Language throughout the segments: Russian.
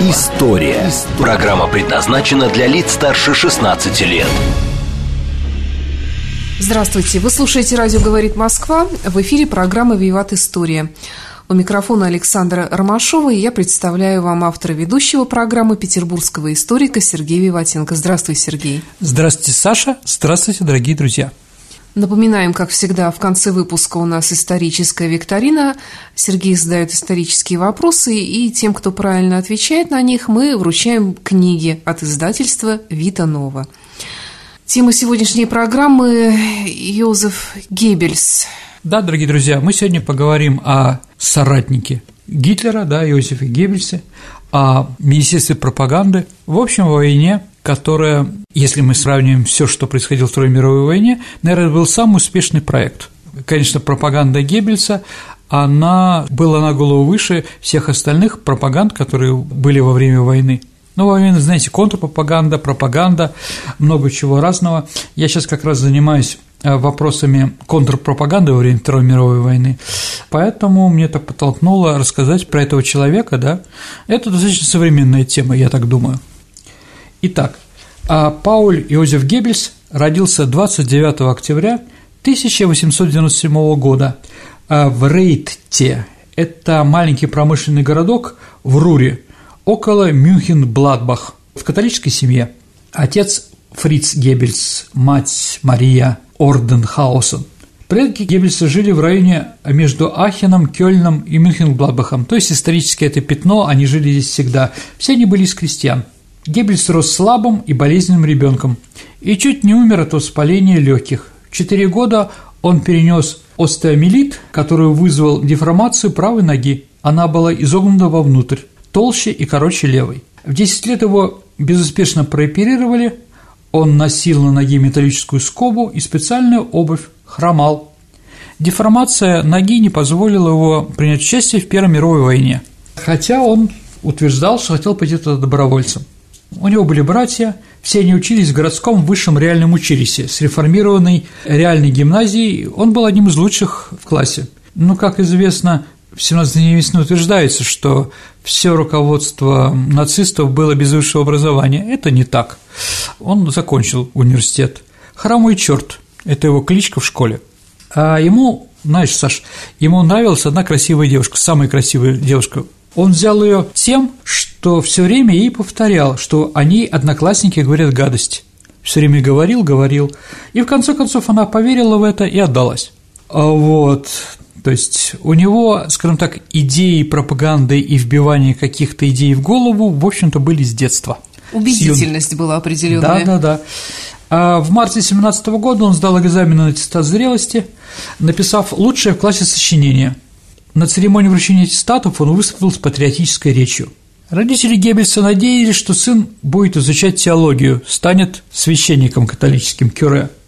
История». Программа предназначена для лиц старше 16 лет. Здравствуйте, вы слушаете «Радио говорит Москва». В эфире программа «Виват История». У микрофона Александра Ромашова, и я представляю вам автора ведущего программы петербургского историка Сергея Виватенко. Здравствуй, Сергей. Здравствуйте, Саша. Здравствуйте, дорогие друзья. Напоминаем, как всегда, в конце выпуска у нас историческая викторина. Сергей задает исторические вопросы, и тем, кто правильно отвечает на них, мы вручаем книги от издательства «Вита Нова». Тема сегодняшней программы – Йозеф Геббельс. Да, дорогие друзья, мы сегодня поговорим о соратнике Гитлера, да, Иосифе Геббельсе, о Министерстве пропаганды, в общем, о войне, которая, если мы сравним все, что происходило в Второй мировой войне, наверное, был самый успешный проект. Конечно, пропаганда Геббельса, она была на голову выше всех остальных пропаганд, которые были во время войны. Ну, во время, знаете, контрпропаганда, пропаганда, много чего разного. Я сейчас как раз занимаюсь э, вопросами контрпропаганды во время Второй мировой войны, поэтому мне так подтолкнуло рассказать про этого человека, да. Это достаточно современная тема, я так думаю. Итак, а Пауль Иозеф Геббельс родился 29 октября 1897 года в Рейтте. Это маленький промышленный городок в Руре, около Мюнхен-Бладбах, в католической семье. Отец Фриц Геббельс, мать Мария Орденхаусен. Предки Геббельса жили в районе между Ахеном, Кёльном и Мюнхен-Гладбахом, то есть исторически это пятно, они жили здесь всегда. Все они были из крестьян. Геббельс рос слабым и болезненным ребенком и чуть не умер от воспаления легких. В четыре года он перенес остеомелит, который вызвал деформацию правой ноги. Она была изогнута вовнутрь толще и короче левой. В 10 лет его безуспешно прооперировали, он носил на ноге металлическую скобу и специальную обувь, хромал. Деформация ноги не позволила его принять участие в Первой мировой войне, хотя он утверждал, что хотел пойти туда добровольцем. У него были братья, все они учились в городском высшем реальном училище с реформированной реальной гимназией, он был одним из лучших в классе. Но, как известно, в 17 дней весны утверждается, что все руководство нацистов было без высшего образования. Это не так. Он закончил университет. Хромой черт – это его кличка в школе. А ему, знаешь, Саш, ему нравилась одна красивая девушка, самая красивая девушка. Он взял ее тем, что все время ей повторял, что они, одноклассники, говорят гадость. Все время говорил, говорил. И в конце концов она поверила в это и отдалась. А вот, то есть у него, скажем так, идеи пропаганды и вбивания каких-то идей в голову, в общем-то, были с детства. Убедительность была определенная. Да, да, да. А в марте 17 года он сдал экзамен на аттестат зрелости, написав лучшее в классе сочинение. На церемонии вручения аттестатов он выступил с патриотической речью. Родители Геббельса надеялись, что сын будет изучать теологию, станет священником католическим кюре –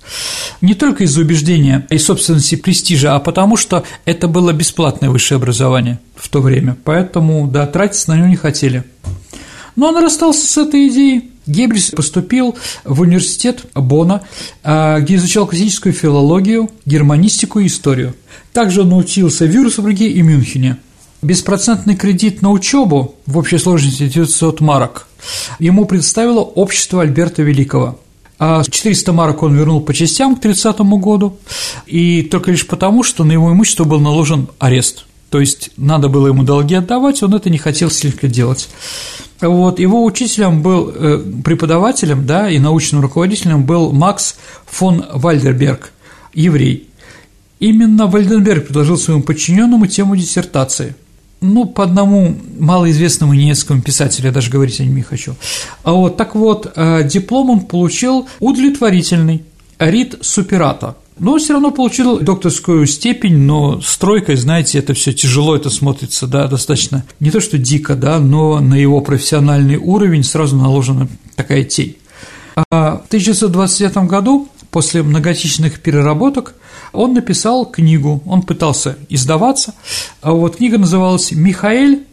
не только из-за убеждения и собственности престижа, а потому что это было бесплатное высшее образование в то время, поэтому, да, тратиться на него не хотели. Но он расстался с этой идеей. Геббельс поступил в университет Бона, а, где изучал классическую филологию, германистику и историю. Также он научился в Вюрсбурге и Мюнхене. Беспроцентный кредит на учебу в общей сложности 900 марок ему представило общество Альберта Великого – а 400 марок он вернул по частям к 30 году, и только лишь потому, что на его имущество был наложен арест. То есть надо было ему долги отдавать, он это не хотел слегка делать. Вот, его учителем был, э, преподавателем да, и научным руководителем был Макс фон Вальдерберг, еврей. Именно Вальденберг предложил своему подчиненному тему диссертации – ну, по одному малоизвестному немецкому писателю, я даже говорить о нем не хочу. А вот, так вот, э, диплом он получил удовлетворительный, рит суперата. Но все равно получил докторскую степень, но стройкой, знаете, это все тяжело, это смотрится, да, достаточно не то что дико, да, но на его профессиональный уровень сразу наложена такая тень. А в 1929 году после многочисленных переработок он написал книгу, он пытался издаваться, а вот книга называлась «Михаэль.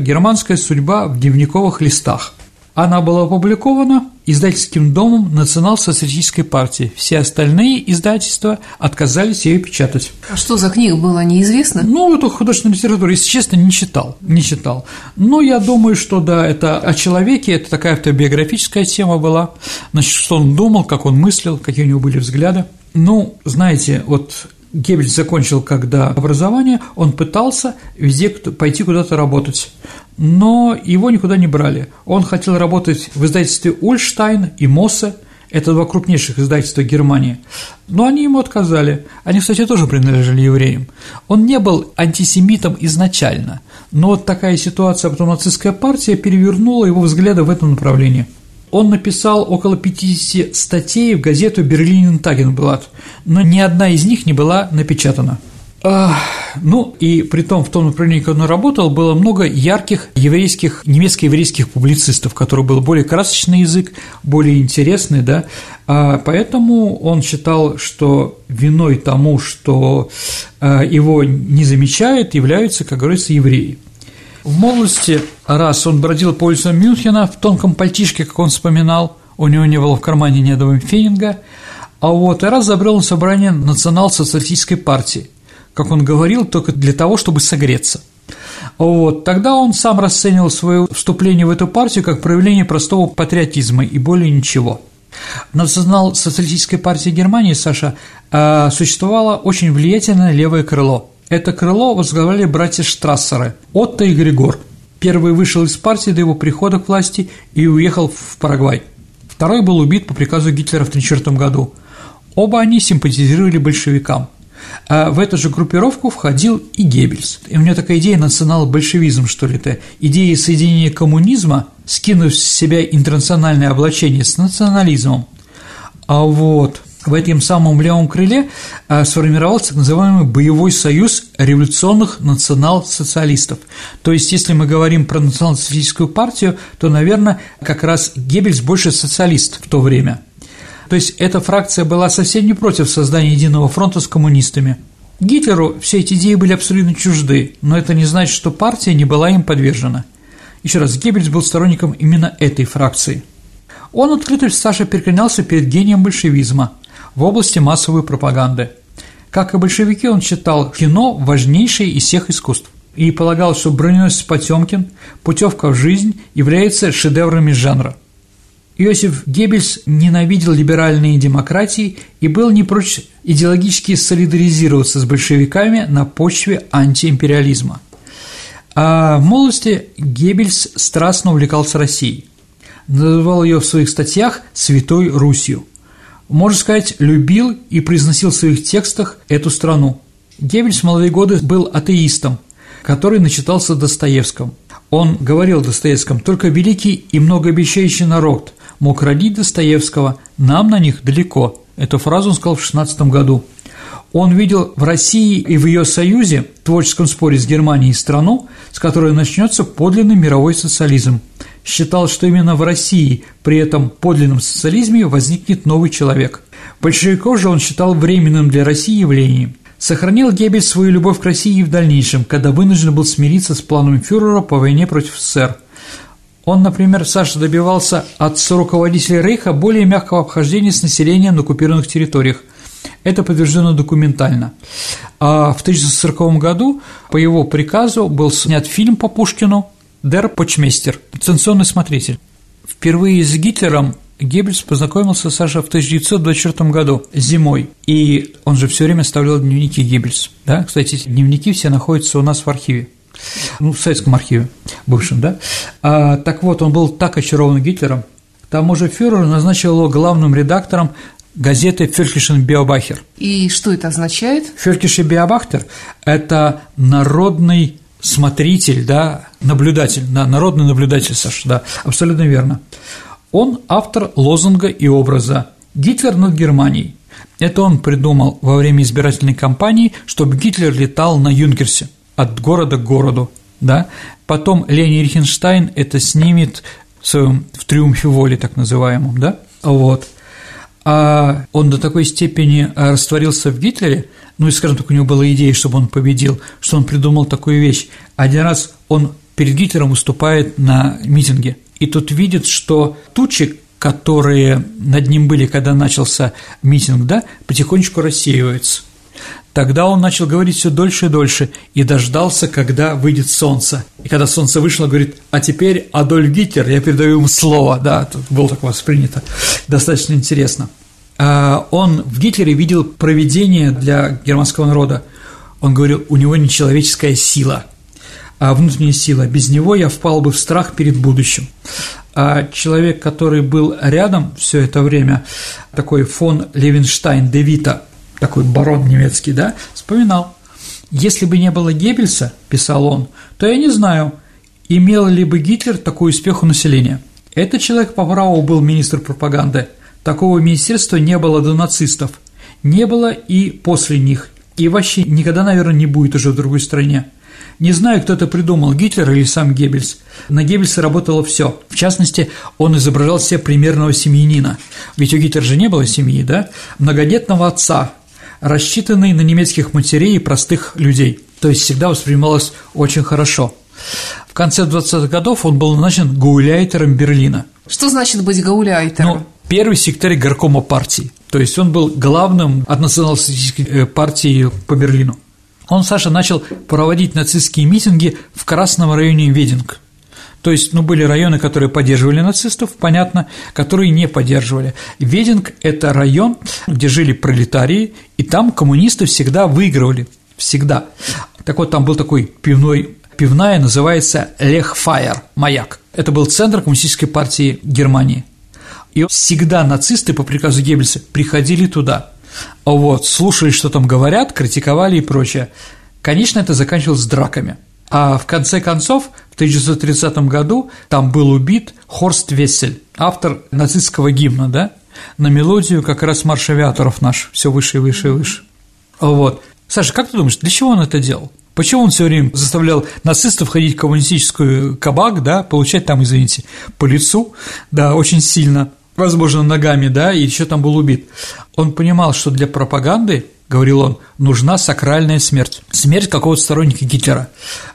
Германская судьба в дневниковых листах». Она была опубликована издательским домом Национал-социалистической партии. Все остальные издательства отказались ее печатать. А что за книга была, неизвестно? Ну, эту художественную литературу, если честно, не читал, не читал. Но я думаю, что да, это о человеке, это такая автобиографическая тема была. Значит, что он думал, как он мыслил, какие у него были взгляды. Ну, знаете, вот Геббельс закончил когда образование, он пытался везде пойти куда-то работать, но его никуда не брали. Он хотел работать в издательстве Ульштайн и Моссе, это два крупнейших издательства Германии, но они ему отказали. Они, кстати, тоже принадлежали евреям. Он не был антисемитом изначально, но вот такая ситуация, а потом нацистская партия перевернула его взгляды в этом направлении – он написал около 50 статей в газету «Берлинен Тагенблат», но ни одна из них не была напечатана. Ну, и при том, в том направлении, как он работал, было много ярких еврейских, немецко-еврейских публицистов, у которых был более красочный язык, более интересный, да, а поэтому он считал, что виной тому, что а, его не замечают, являются, как говорится, евреи. В молодости, раз он бродил по улицам Мюнхена в тонком пальтишке, как он вспоминал, у него не было в кармане ни одного фенинга, а вот и раз забрел на собрание национал-социалистической партии, как он говорил, только для того, чтобы согреться. Вот, тогда он сам расценивал свое вступление в эту партию как проявление простого патриотизма и более ничего. Национал-социалистической партии Германии, Саша, а, существовало очень влиятельное левое крыло – это крыло возглавляли братья Штрассеры – Отто и Григор. Первый вышел из партии до его прихода к власти и уехал в Парагвай. Второй был убит по приказу Гитлера в 1934 году. Оба они симпатизировали большевикам. А в эту же группировку входил и Геббельс. И у меня такая идея национал-большевизм, что ли, это идея соединения коммунизма, скинув с себя интернациональное облачение с национализмом. А вот в этом самом левом крыле а, сформировался так называемый боевой союз революционных национал-социалистов. То есть, если мы говорим про национал-социалистическую партию, то, наверное, как раз Геббельс больше социалист в то время. То есть, эта фракция была совсем не против создания единого фронта с коммунистами. Гитлеру все эти идеи были абсолютно чужды, но это не значит, что партия не была им подвержена. Еще раз, Геббельс был сторонником именно этой фракции. Он открыто Саша переклинялся перед гением большевизма – в области массовой пропаганды. Как и большевики, он считал кино важнейшее из всех искусств и полагал, что «Броненосец Потемкин», «Путевка в жизнь» являются шедеврами жанра. Иосиф Геббельс ненавидел либеральные демократии и был не прочь идеологически солидаризироваться с большевиками на почве антиимпериализма. А в молодости Геббельс страстно увлекался Россией. Называл ее в своих статьях «Святой Русью» можно сказать, любил и произносил в своих текстах эту страну. Геббельс в молодые годы был атеистом, который начитался Достоевском. Он говорил Достоевском, только великий и многообещающий народ мог родить Достоевского, нам на них далеко. Эту фразу он сказал в 16 году. Он видел в России и в ее союзе, в творческом споре с Германией, страну, с которой начнется подлинный мировой социализм – считал, что именно в России при этом подлинном социализме возникнет новый человек. Большевиков же он считал временным для России явлением. Сохранил Геббельс свою любовь к России и в дальнейшем, когда вынужден был смириться с планом фюрера по войне против СССР. Он, например, Саша добивался от руководителей Рейха более мягкого обхождения с населением на оккупированных территориях. Это подтверждено документально. А в 1940 году по его приказу был снят фильм по Пушкину Дер Почмейстер, дистанционный смотритель. Впервые с Гитлером Геббельс познакомился Саша в 1924 году зимой, и он же все время оставлял дневники Геббельс. Да? Кстати, эти дневники все находятся у нас в архиве. Ну, в советском архиве, бывшем, да? А, так вот, он был так очарован Гитлером, к тому же фюрер назначил его главным редактором газеты «Фелькишен Биобахер». И что это означает? «Фелькишен Биобахер» – это народный смотритель, да, наблюдатель, да, народный наблюдатель, Саша, да, абсолютно верно. Он автор лозунга и образа «Гитлер над Германией». Это он придумал во время избирательной кампании, чтобы Гитлер летал на Юнкерсе от города к городу, да. Потом Лени Рихенштайн это снимет в своем в «Триумфе воли» так называемом, да. Вот. А он до такой степени растворился в Гитлере, ну и, скажем так, у него была идея, чтобы он победил, что он придумал такую вещь. Один раз он перед Гитлером выступает на митинге, и тут видит, что тучи, которые над ним были, когда начался митинг, да, потихонечку рассеиваются. Тогда он начал говорить все дольше и дольше и дождался, когда выйдет солнце. И когда солнце вышло, говорит, а теперь Адольф Гитлер, я передаю ему слово, да, тут было так воспринято, достаточно интересно. А, он в Гитлере видел проведение для германского народа. Он говорил, у него нечеловеческая сила, а внутренняя сила. Без него я впал бы в страх перед будущим. А человек, который был рядом все это время, такой фон Левинштайн де Вита, такой барон немецкий, да, вспоминал, если бы не было Геббельса, писал он, то я не знаю, имел ли бы Гитлер такой успех у населения. Этот человек по праву был министр пропаганды. Такого министерства не было до нацистов. Не было и после них. И вообще никогда, наверное, не будет уже в другой стране. Не знаю, кто это придумал, Гитлер или сам Геббельс. На Геббельса работало все. В частности, он изображал себе примерного семьянина. Ведь у Гитлера же не было семьи, да? Многодетного отца, рассчитанный на немецких матерей и простых людей. То есть всегда воспринималось очень хорошо. В конце 20-х годов он был назначен гауляйтером Берлина. Что значит быть гауляйтером? Ну, первый секретарь горкома партии. То есть он был главным от национал-социалистической э, партии по Берлину. Он, Саша, начал проводить нацистские митинги в Красном районе Вединг. То есть, ну, были районы, которые поддерживали нацистов, понятно, которые не поддерживали. Вединг – это район, где жили пролетарии, и там коммунисты всегда выигрывали, всегда. Так вот, там был такой пивной, пивная, называется Лехфайер, маяк. Это был центр коммунистической партии Германии. И всегда нацисты по приказу Геббельса приходили туда, вот, слушали, что там говорят, критиковали и прочее. Конечно, это заканчивалось драками – а в конце концов, в 1930 году там был убит Хорст Вессель, автор нацистского гимна, да, на мелодию как раз марш авиаторов наш, все выше и выше и выше. Вот. Саша, как ты думаешь, для чего он это делал? Почему он все время заставлял нацистов ходить в коммунистическую кабак, да, получать там, извините, по лицу, да, очень сильно, возможно, ногами, да, и еще там был убит. Он понимал, что для пропаганды говорил он, нужна сакральная смерть, смерть какого-то сторонника Гитлера.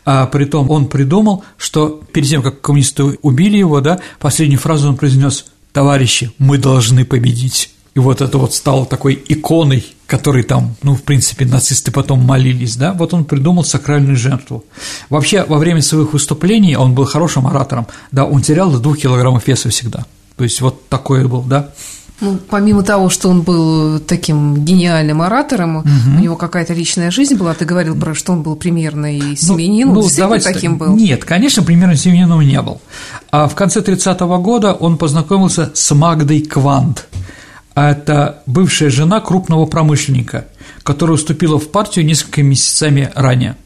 А притом он придумал, что перед тем, как коммунисты убили его, да, последнюю фразу он произнес «Товарищи, мы должны победить». И вот это вот стало такой иконой, которой там, ну, в принципе, нацисты потом молились, да, вот он придумал сакральную жертву. Вообще, во время своих выступлений он был хорошим оратором, да, он терял до двух килограммов веса всегда. То есть вот такой был, да. Ну, помимо того, что он был таким гениальным оратором, угу. у него какая-то личная жизнь была. Ты говорил про, что он был примерный семьянин. Ну, ну давайте таким был? Нет, конечно, примерным семьянином не был. А в конце 30-го года он познакомился с Магдой Квант. Это бывшая жена крупного промышленника, которая уступила в партию несколько месяцами ранее.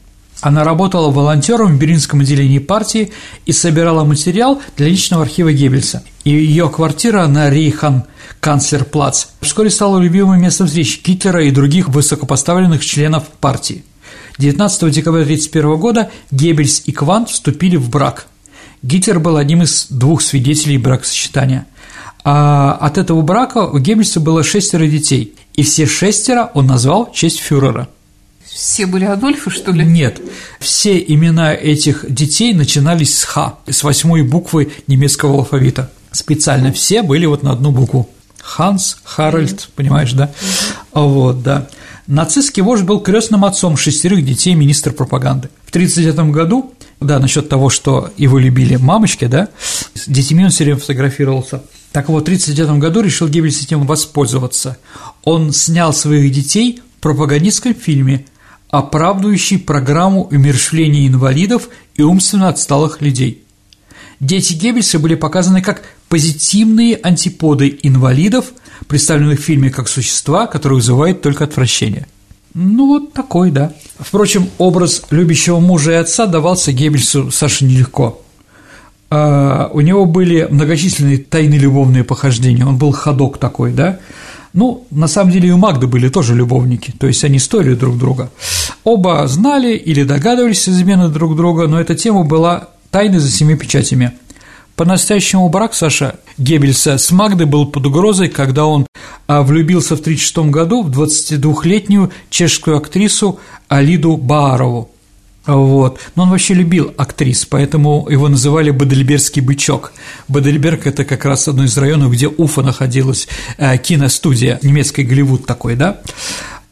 Она работала волонтером в Берлинском отделении партии и собирала материал для личного архива Геббельса. И ее квартира на Рейхан Канцлерплац вскоре стала любимым местом встреч Гитлера и других высокопоставленных членов партии. 19 декабря 1931 года Геббельс и Квант вступили в брак. Гитлер был одним из двух свидетелей бракосочетания. А от этого брака у Геббельса было шестеро детей, и все шестеро он назвал в честь фюрера – все были Адольфы, что ли? Нет. Все имена этих детей начинались с Х, с восьмой буквы немецкого алфавита. Специально все были вот на одну букву. Ханс, Харальд, понимаешь, да? Вот, да. Нацистский вождь был крестным отцом шестерых детей министра пропаганды. В 1939 году, да, насчет того, что его любили мамочки, да, с детьми он все время фотографировался. Так вот, в 1939 году решил Геббельс этим воспользоваться. Он снял своих детей в пропагандистском фильме оправдывающий программу умерщвления инвалидов и умственно отсталых людей. Дети Геббельса были показаны как позитивные антиподы инвалидов, представленных в фильме как существа, которые вызывают только отвращение. Ну, вот такой, да. Впрочем, образ любящего мужа и отца давался Геббельсу Саше нелегко. А, у него были многочисленные тайные любовные похождения, он был ходок такой, да, ну, на самом деле и у Магды были тоже любовники, то есть они стоили друг друга. Оба знали или догадывались измены друг друга, но эта тема была тайной за семи печатями. По-настоящему брак Саша Геббельса с Магдой был под угрозой, когда он а, влюбился в 1936 году в 22-летнюю чешскую актрису Алиду Баарову. Вот. Но он вообще любил актрис, поэтому его называли Бадельбергский бычок. Бадельберг – это как раз одно из районов, где Уфа находилась, э, киностудия, немецкий Голливуд такой, да?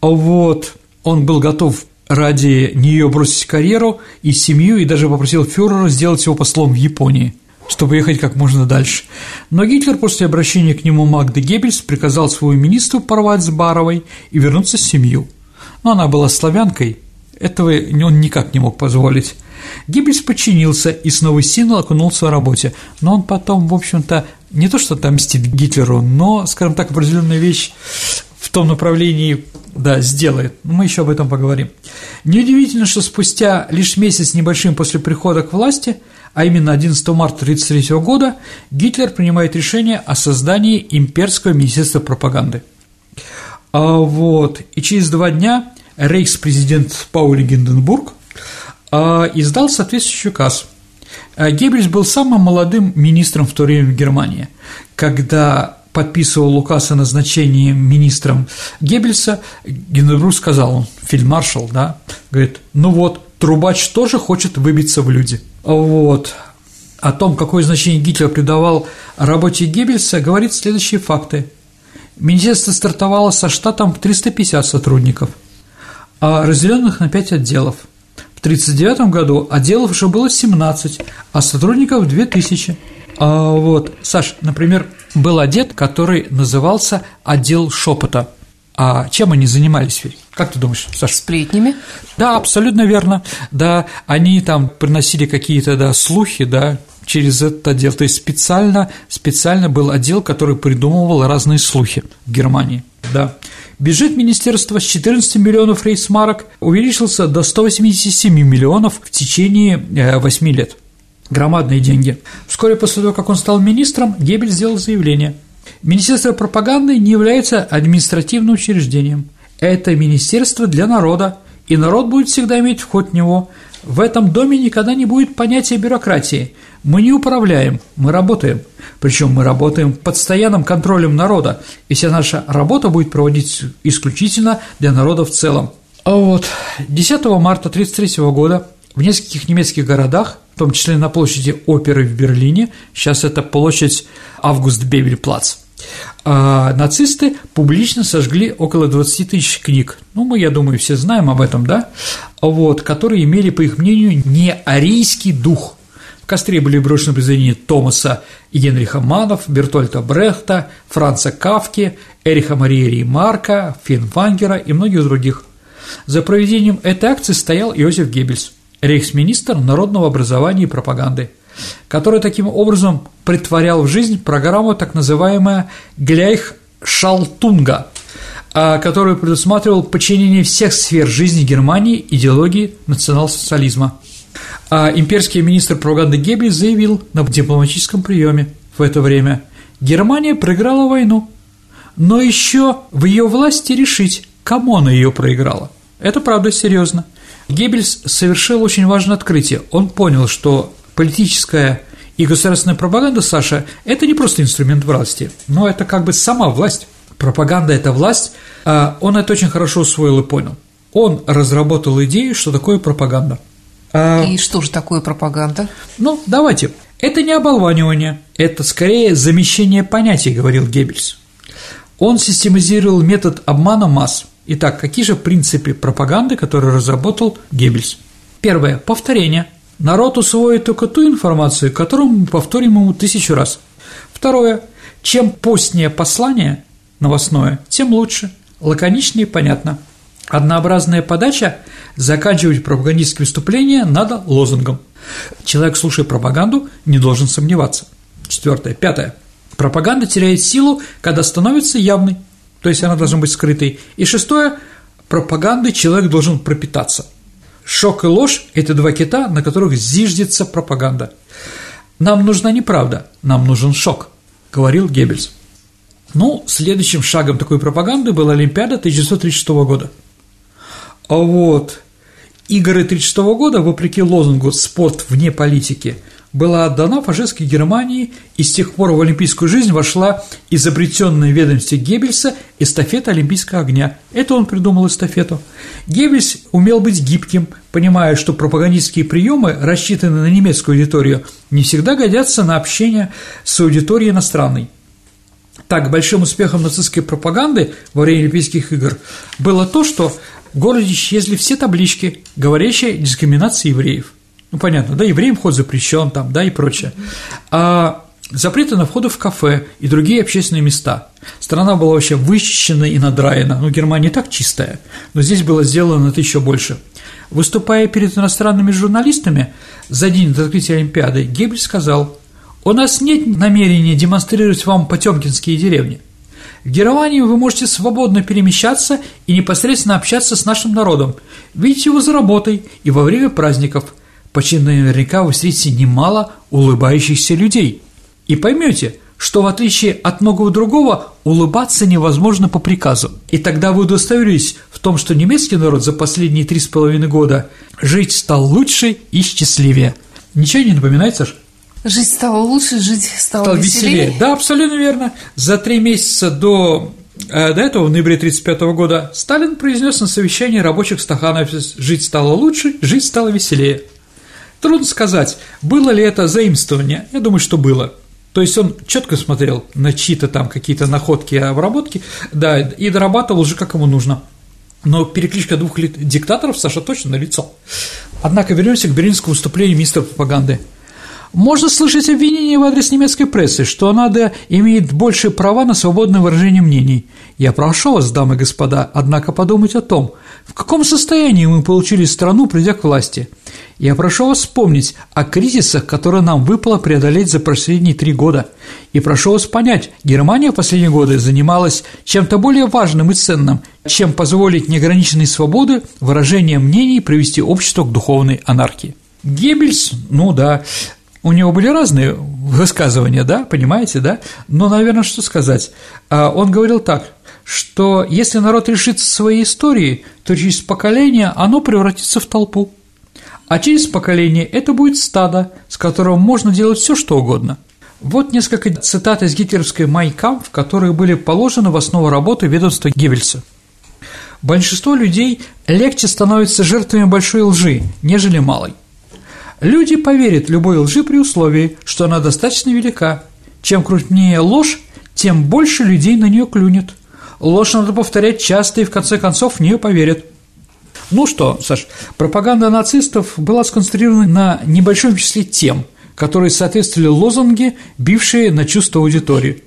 Вот. Он был готов ради нее бросить карьеру и семью, и даже попросил фюрера сделать его послом в Японии чтобы ехать как можно дальше. Но Гитлер после обращения к нему Магды Геббельс приказал своему министру порвать с Баровой и вернуться с семью. Но она была славянкой, этого он никак не мог позволить. Геббельс подчинился и с новой силой окунулся в работе, но он потом, в общем-то, не то что там мстит Гитлеру, но, скажем так, определенную вещь в том направлении, да, сделает. Мы еще об этом поговорим. Неудивительно, что спустя лишь месяц небольшим после прихода к власти, а именно 11 марта 1933 года, Гитлер принимает решение о создании имперского министерства пропаганды. А вот, и через два дня рейхс-президент Паули Гинденбург а, издал соответствующий указ. А, Геббельс был самым молодым министром в то время в Германии. Когда подписывал указ о назначении министром Геббельса, Гинденбург сказал, он фельдмаршал, да, говорит, ну вот, Трубач тоже хочет выбиться в люди. Вот. О том, какое значение Гитлер придавал работе Геббельса, говорит следующие факты. Министерство стартовало со штатом 350 сотрудников – разделенных на 5 отделов. В 1939 году отделов уже было 17, а сотрудников 2000. А вот, Саш, например, был отдел, который назывался отдел шепота. А чем они занимались, Верь? Как ты думаешь, Саша? Сплетнями? Да, абсолютно верно. Да, они там приносили какие-то да, слухи, да, через этот отдел. То есть специально, специально был отдел, который придумывал разные слухи в Германии. Да. Бюджет министерства с 14 миллионов рейсмарок увеличился до 187 миллионов в течение 8 э, лет. Громадные деньги. Вскоре после того, как он стал министром, Геббель сделал заявление. Министерство пропаганды не является административным учреждением. Это министерство для народа, и народ будет всегда иметь вход в него. В этом доме никогда не будет понятия бюрократии. Мы не управляем, мы работаем. Причем мы работаем под постоянным контролем народа, и вся наша работа будет проводиться исключительно для народа в целом. А вот 10 марта 1933 года в нескольких немецких городах, в том числе на площади оперы в Берлине, сейчас это площадь Август Бебель-Плац, а нацисты публично сожгли около 20 тысяч книг. Ну, мы, я думаю, все знаем об этом, да? Вот, которые имели, по их мнению, не арийский дух – в костре были брошены произведения Томаса и Генриха Манов, Бертольта Брехта, Франца Кавки, Эриха Марии Ремарка, Финвангера и многих других. За проведением этой акции стоял Иосиф Геббельс, рейхсминистр народного образования и пропаганды, который таким образом притворял в жизнь программу так называемая «Гляйх Шалтунга», а, который предусматривал подчинение всех сфер жизни Германии идеологии национал-социализма – а имперский министр пропаганды Геббельс заявил на дипломатическом приеме в это время «Германия проиграла войну, но еще в ее власти решить, кому она ее проиграла». Это правда серьезно. Геббельс совершил очень важное открытие. Он понял, что политическая и государственная пропаганда, Саша, это не просто инструмент власти, но это как бы сама власть. Пропаганда – это власть, а он это очень хорошо усвоил и понял. Он разработал идею, что такое пропаганда – И что же такое пропаганда? Ну, давайте. Это не оболванивание, это скорее замещение понятий, говорил Геббельс. Он систематизировал метод обмана масс. Итак, какие же принципы пропаганды, которые разработал Геббельс? Первое – повторение. Народ усвоит только ту информацию, которую мы повторим ему тысячу раз. Второе – чем постнее послание новостное, тем лучше, лаконичнее и понятно – Однообразная подача заканчивать пропагандистские выступления надо лозунгом. Человек, слушая пропаганду, не должен сомневаться. Четвертое. Пятое. Пропаганда теряет силу, когда становится явной, то есть она должна быть скрытой. И шестое. Пропагандой человек должен пропитаться. Шок и ложь – это два кита, на которых зиждется пропаганда. Нам нужна не правда, нам нужен шок, говорил Геббельс. Ну, следующим шагом такой пропаганды была Олимпиада 1936 года – а вот игры 1936 года, вопреки лозунгу «спорт вне политики», была отдана фашистской Германии, и с тех пор в олимпийскую жизнь вошла изобретенная в Геббельса эстафета олимпийского огня. Это он придумал эстафету. Геббельс умел быть гибким, понимая, что пропагандистские приемы, рассчитанные на немецкую аудиторию, не всегда годятся на общение с аудиторией иностранной. Так, большим успехом нацистской пропаганды во время Олимпийских игр было то, что в городе исчезли все таблички, говорящие о дискриминации евреев. Ну, понятно, да, евреям вход запрещен там, да, и прочее. А запреты на входы в кафе и другие общественные места. Страна была вообще вычищена и надраена. Ну, Германия так чистая, но здесь было сделано это еще больше. Выступая перед иностранными журналистами за день до открытия Олимпиады, Геббель сказал, «У нас нет намерения демонстрировать вам потемкинские деревни. В Германии вы можете свободно перемещаться и непосредственно общаться с нашим народом, видеть его за работой и во время праздников – почти наверняка вы встретите немало улыбающихся людей. И поймете, что в отличие от многого другого, улыбаться невозможно по приказу. И тогда вы удостоверитесь в том, что немецкий народ за последние три с половиной года жить стал лучше и счастливее. Ничего не напоминает, Саш? Жить стало лучше, жить стало, стало веселее. веселее. Да, абсолютно верно. За три месяца до э, до этого, в ноябре 1935 года, Сталин произнес на совещании рабочих стаханов «Жить стало лучше, жить стало веселее». Трудно сказать, было ли это заимствование, я думаю, что было. То есть он четко смотрел на чьи-то там какие-то находки, обработки, да, и дорабатывал уже как ему нужно. Но перекличка двух диктаторов Саша точно на лицо. Однако вернемся к берлинскому выступлению министра пропаганды. Можно слышать обвинения в адрес немецкой прессы, что она имеет большие права на свободное выражение мнений. Я прошу вас, дамы и господа, однако подумать о том, в каком состоянии мы получили страну, придя к власти. Я прошу вас вспомнить о кризисах, которые нам выпало преодолеть за последние три года. И прошу вас понять, Германия в последние годы занималась чем-то более важным и ценным, чем позволить неограниченной свободы выражения мнений привести общество к духовной анархии. Геббельс, ну да, у него были разные высказывания, да, понимаете, да? Но, наверное, что сказать? А, он говорил так, что если народ решится своей истории, то через поколение оно превратится в толпу. А через поколение это будет стадо, с которым можно делать все, что угодно. Вот несколько цитат из гитлеровской «Майкамп», которые были положены в основу работы ведомства Геббельса. Большинство людей легче становятся жертвами большой лжи, нежели малой. Люди поверят любой лжи при условии, что она достаточно велика. Чем крупнее ложь, тем больше людей на нее клюнет. Ложь надо повторять часто, и в конце концов в нее поверят. Ну что, Саш, пропаганда нацистов была сконцентрирована на небольшом числе тем, которые соответствовали лозунги, бившие на чувство аудитории.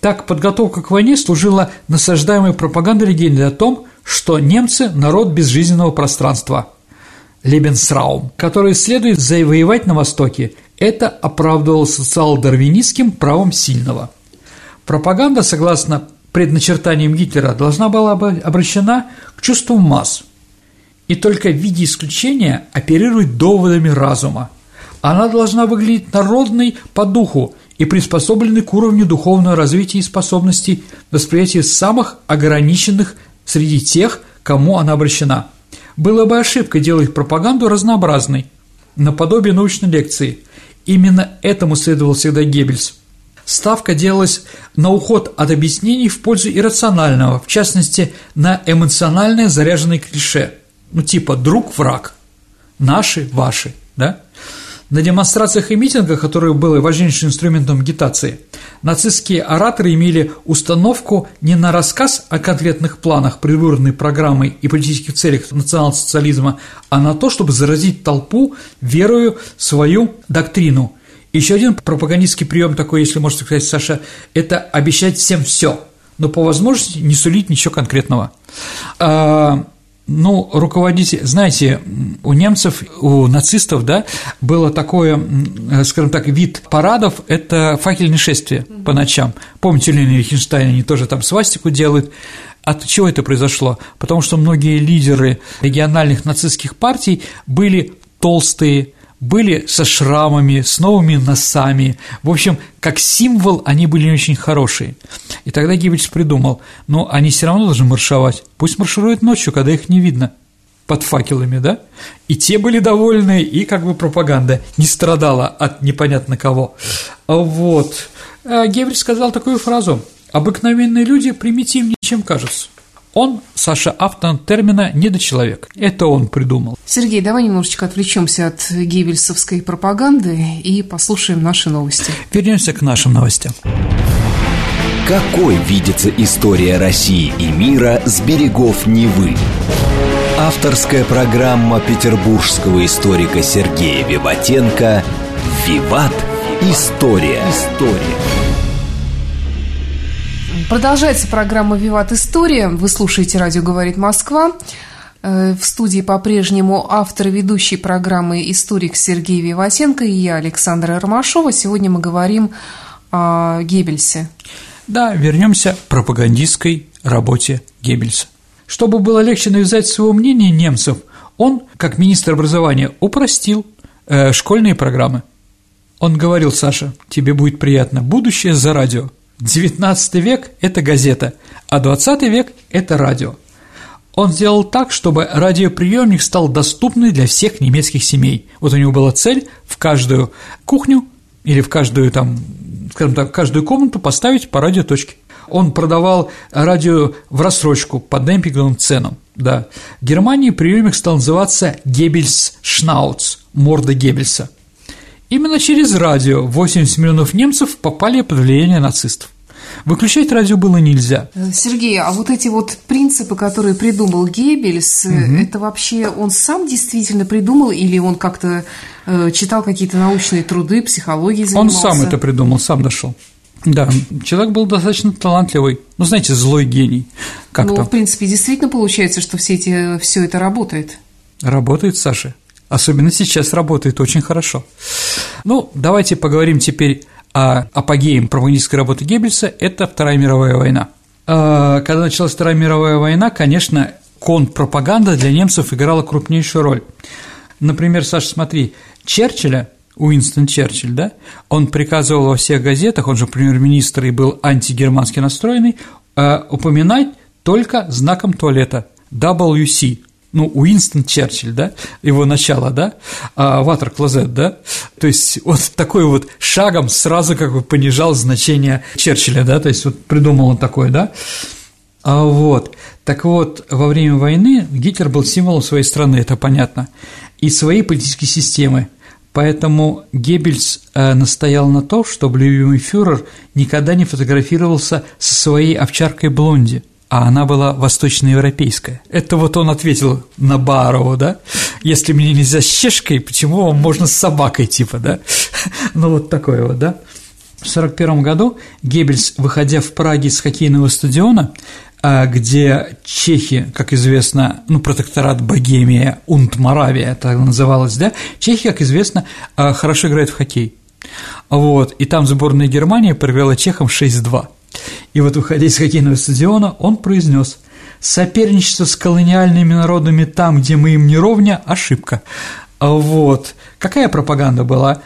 Так, подготовка к войне служила насаждаемой пропагандой легенды о том, что немцы – народ безжизненного пространства – Лебенсраум, который следует завоевать на Востоке, это оправдывало социал-дарвинистским правом сильного. Пропаганда, согласно предначертаниям Гитлера, должна была обращена к чувству масс и только в виде исключения оперировать доводами разума. Она должна выглядеть народной по духу и приспособленной к уровню духовного развития и способностей восприятия самых ограниченных среди тех, кому она обращена – было бы ошибкой делать пропаганду разнообразной, наподобие научной лекции. Именно этому следовал всегда Геббельс. Ставка делалась на уход от объяснений в пользу иррационального, в частности, на эмоциональное заряженное клише, ну типа «друг-враг», «наши», «ваши», да? На демонстрациях и митингах, которые были важнейшим инструментом агитации, нацистские ораторы имели установку не на рассказ о конкретных планах предвыборной программы и политических целях национал-социализма, а на то, чтобы заразить толпу верою свою доктрину. Еще один пропагандистский прием такой, если можно сказать, Саша, это обещать всем все, но по возможности не сулить ничего конкретного. Ну, руководитель, знаете, у немцев, у нацистов, да, было такое, скажем так, вид парадов – это факельное шествие по ночам. Помните, Ленин Лихенштейн, они тоже там свастику делают. От чего это произошло? Потому что многие лидеры региональных нацистских партий были толстые, были со шрамами, с новыми носами. В общем, как символ они были не очень хорошие. И тогда Геббельс придумал, ну, они все равно должны маршировать, пусть маршируют ночью, когда их не видно. под факелами, да? И те были довольны, и как бы пропаганда не страдала от непонятно кого. Вот. А Геббельс сказал такую фразу «Обыкновенные люди примитивнее, чем кажутся». Он, Саша, автор термина «недочеловек». Это он придумал. Сергей, давай немножечко отвлечемся от геббельсовской пропаганды и послушаем наши новости. Вернемся к нашим новостям. Какой видится история России и мира с берегов Невы? Авторская программа петербургского историка Сергея Виватенко «Виват. История». История. Продолжается программа «Виват История». Вы слушаете «Радио говорит Москва». Э, в студии по-прежнему автор и ведущий программы «Историк» Сергей Виватенко и я, Александра Ромашова. Сегодня мы говорим о Геббельсе. Да, вернемся к пропагандистской работе Геббельса. Чтобы было легче навязать свое мнение немцев, он, как министр образования, упростил э, школьные программы. Он говорил, Саша, тебе будет приятно, будущее за радио. 19 век – это газета, а 20 век – это радио. Он сделал так, чтобы радиоприемник стал доступным для всех немецких семей. Вот у него была цель в каждую кухню или в каждую там, скажем так, в каждую комнату поставить по радиоточке. Он продавал радио в рассрочку по демпинговым ценам. Да. В Германии приемник стал называться Геббельс Шнауц, морда Геббельса. Именно через радио 80 миллионов немцев попали под влияние нацистов. Выключать радио было нельзя. Сергей, а вот эти вот принципы, которые придумал Геббельс, угу. это вообще он сам действительно придумал или он как-то э, читал какие-то научные труды, психологии занимался? Он сам это придумал, сам дошел. Да, человек был достаточно талантливый, ну, знаете, злой гений как-то. Ну, в принципе, действительно получается, что все, эти, все это работает. Работает, Саша. Особенно сейчас работает очень хорошо. Ну, давайте поговорим теперь о апогее пропагандистской работы Геббельса – это Вторая мировая война. А, когда началась Вторая мировая война, конечно, контрпропаганда для немцев играла крупнейшую роль. Например, Саша, смотри, Черчилля Уинстон Черчилль, да, он приказывал во всех газетах, он же премьер-министр и был антигермански настроенный, э, упоминать только знаком туалета WC, ну, Уинстон Черчилль, да, его начало, да, а Ватер Клозет, да, то есть вот такой вот шагом сразу как бы понижал значение Черчилля, да, то есть вот придумал он такое, да, а вот, так вот, во время войны Гитлер был символом своей страны, это понятно, и своей политической системы, Поэтому Геббельс э, настоял на том, чтобы любимый фюрер никогда не фотографировался со своей овчаркой Блонди, а она была восточноевропейская. Это вот он ответил на Барову, да? Если мне нельзя с чешкой, почему вам можно с собакой, типа, да? Ну, вот такое вот, да? В 1941 году Геббельс, выходя в Праге с хоккейного стадиона, а, где чехи, как известно, ну, протекторат Богемия, Унт Моравия, так называлось, да, чехи, как известно, а, хорошо играют в хоккей. Вот, и там сборная Германии провела чехам 6-2. И вот, выходя из хоккейного стадиона, он произнес «Соперничество с колониальными народами там, где мы им не ровня – ошибка». Вот. Какая пропаганда была?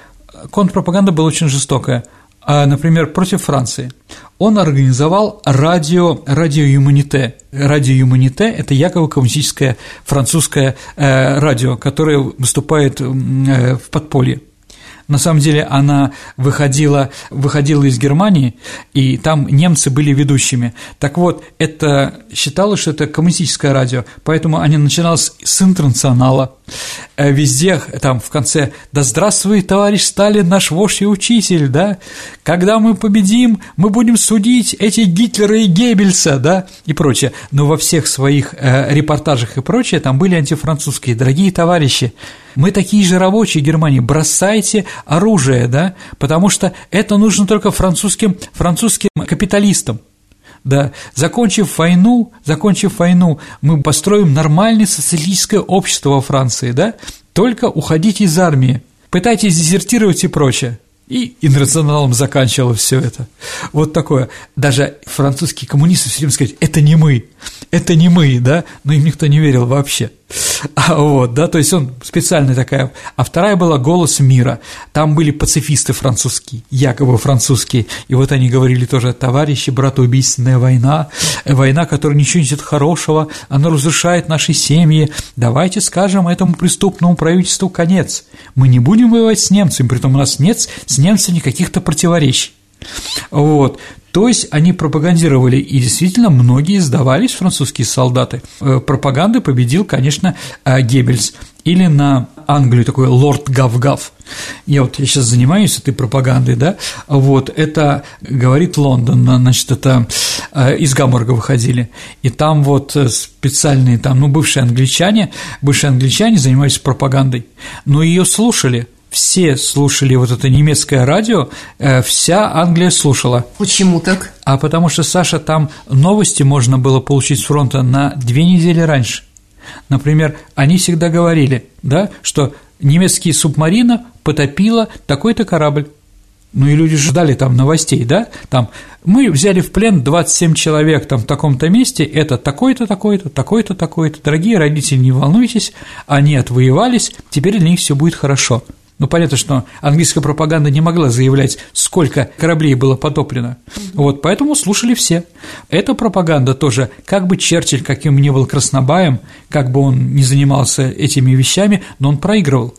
Контрпропаганда была очень жестокая – а, например, против Франции. Он организовал радио, радио Юманите. Радио Юманите – это якобы коммунистическое французское э, радио, которое выступает э, в подполье. На самом деле она выходила, выходила из Германии, и там немцы были ведущими. Так вот, это считалось, что это коммунистическое радио, поэтому они начиналось с интернационала. Э, везде там в конце «Да здравствует, товарищ Сталин, наш вождь и учитель», да? «Когда мы победим, мы будем судить эти Гитлера и Геббельса», да? И прочее. Но во всех своих э, репортажах и прочее там были антифранцузские. Дорогие товарищи, мы такие же рабочие Германии, бросайте оружие, да, потому что это нужно только французским, французским капиталистам. Да, закончив войну, закончив войну, мы построим нормальное социалистическое общество во Франции, да, только уходите из армии, пытайтесь дезертировать и прочее. И интернационалом заканчивало все это. Вот такое. Даже французские коммунисты все время сказали, это не мы, это не мы, да, но им никто не верил вообще. А, вот, да, то есть он специальная такая. А вторая была «Голос мира». Там были пацифисты французские, якобы французские. И вот они говорили тоже, товарищи, братоубийственная война, война, которая ничего не несет хорошего, она разрушает наши семьи. Давайте скажем этому преступному правительству конец. Мы не будем воевать с немцами, при том у нас нет с немцами никаких-то противоречий. Вот. То есть они пропагандировали, и действительно многие сдавались, французские солдаты. Э, пропаганды победил, конечно, э, Геббельс. Или на Англию такой лорд Гав-Гав. Я вот я сейчас занимаюсь этой пропагандой, да, вот, это говорит Лондон, значит, это э, из Гамбурга выходили, и там вот специальные, там, ну, бывшие англичане, бывшие англичане занимались пропагандой, но ее слушали – все слушали вот это немецкое радио, э, вся Англия слушала. Почему так? А потому что, Саша, там новости можно было получить с фронта на две недели раньше. Например, они всегда говорили, да, что немецкий субмарина потопила такой-то корабль. Ну и люди ждали там новостей, да, там мы взяли в плен 27 человек там в таком-то месте, это такой-то, такой-то, такой-то, такой-то. Дорогие родители, не волнуйтесь, они отвоевались, теперь для них все будет хорошо. Ну, понятно, что английская пропаганда не могла заявлять, сколько кораблей было потоплено. Вот, поэтому слушали все. Эта пропаганда тоже, как бы Черчилль, каким ни был краснобаем, как бы он не занимался этими вещами, но он проигрывал.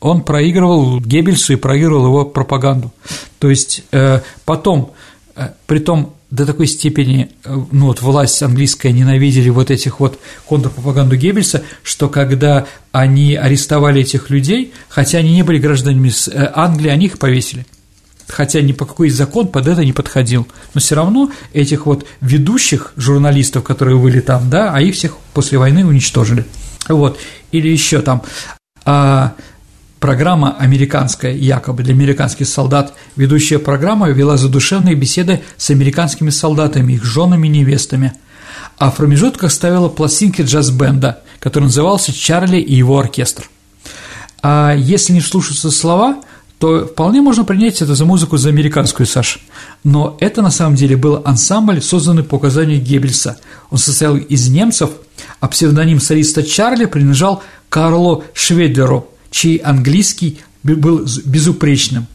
Он проигрывал Геббельсу и проигрывал его пропаганду. То есть э, потом, э, при том до такой степени э, ну, вот власть английская ненавидели вот этих вот контрпропаганду Геббельса, что когда они арестовали этих людей, хотя они не были гражданами э, Англии, они их повесили. Хотя ни по какой закон под это не подходил. Но все равно этих вот ведущих журналистов, которые были там, да, а их всех после войны уничтожили. Вот. Или еще там а, Программа американская, якобы для американских солдат, ведущая программа вела задушевные беседы с американскими солдатами, их женами и невестами, а в промежутках ставила пластинки джаз-бенда, который назывался «Чарли и его оркестр». А если не слушаться слова, то вполне можно принять это за музыку за американскую, Саш. Но это на самом деле был ансамбль, созданный по указанию Геббельса. Он состоял из немцев, а псевдоним солиста Чарли принадлежал Карлу Шведлеру – чей английский был безупречным,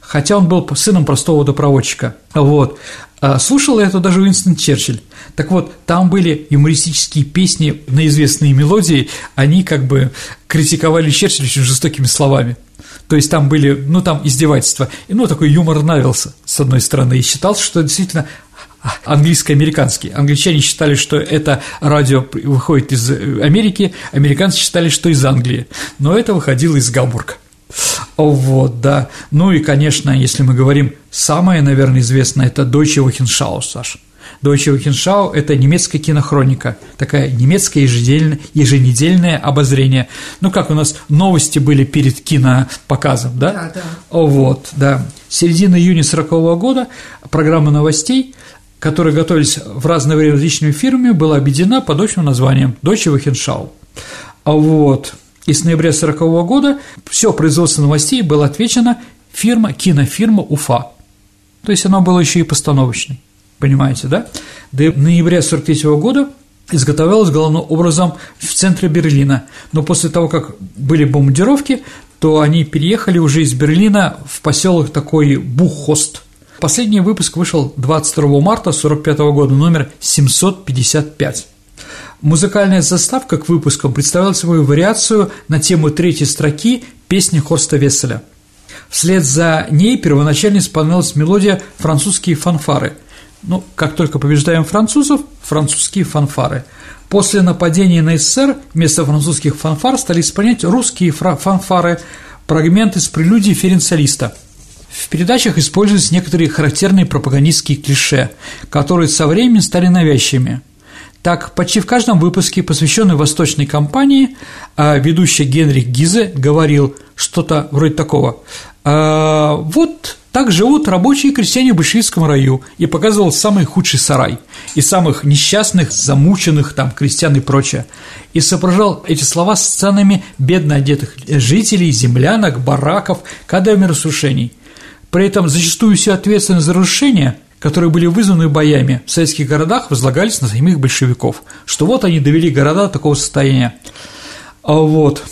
хотя он был сыном простого водопроводчика. Вот. А слушал это даже Уинстон Черчилль. Так вот, там были юмористические песни на известные мелодии, они как бы критиковали Черчилля очень жестокими словами. То есть там были, ну, там издевательства. И, ну, такой юмор нравился, с одной стороны, и считался, что действительно английско-американский. Англичане считали, что это радио выходит из Америки, американцы считали, что из Англии, но это выходило из Гамбурга. Вот, да. Ну и, конечно, если мы говорим, самое, наверное, известное – это Deutsche Wochenschau, Саш. Deutsche Wochenschau – это немецкая кинохроника, такая немецкое еженедельное, еженедельное обозрение. Ну, как у нас новости были перед кинопоказом, да? Да, да. Вот, да. Середина июня 40 -го года программа новостей которые готовились в разное время различными фирмами, была объединена под общим названием Deutsche Wochenschau. А вот и с ноября 1940 года все производство новостей было отвечено фирма, кинофирма Уфа. То есть оно было еще и постановочной, понимаете, да? До ноября 1943 года изготовлялось главным образом в центре Берлина, но после того, как были бомбардировки, то они переехали уже из Берлина в поселок такой Буххост – Последний выпуск вышел 22 марта 1945 года, номер 755. Музыкальная заставка к выпускам представляла собой вариацию на тему третьей строки песни Хорста Весселя. Вслед за ней первоначально исполнялась мелодия «Французские фанфары». Ну, как только побеждаем французов, французские фанфары. После нападения на СССР вместо французских фанфар стали исполнять русские фанфары, фрагменты с прелюдии ференциалиста – в передачах используются некоторые характерные пропагандистские клише, которые со временем стали навязчивыми. Так, почти в каждом выпуске, посвященной восточной кампании, а, ведущий Генрих Гизе говорил что-то вроде такого «А, «Вот так живут рабочие и крестьяне в большевистском раю» и показывал самый худший сарай и самых несчастных, замученных там крестьян и прочее. И соображал эти слова сценами бедно одетых жителей, землянок, бараков, кадрами разрушений. При этом зачастую все ответственность за разрушения, которые были вызваны боями в советских городах, возлагались на самих большевиков, что вот они довели города до такого состояния. А вот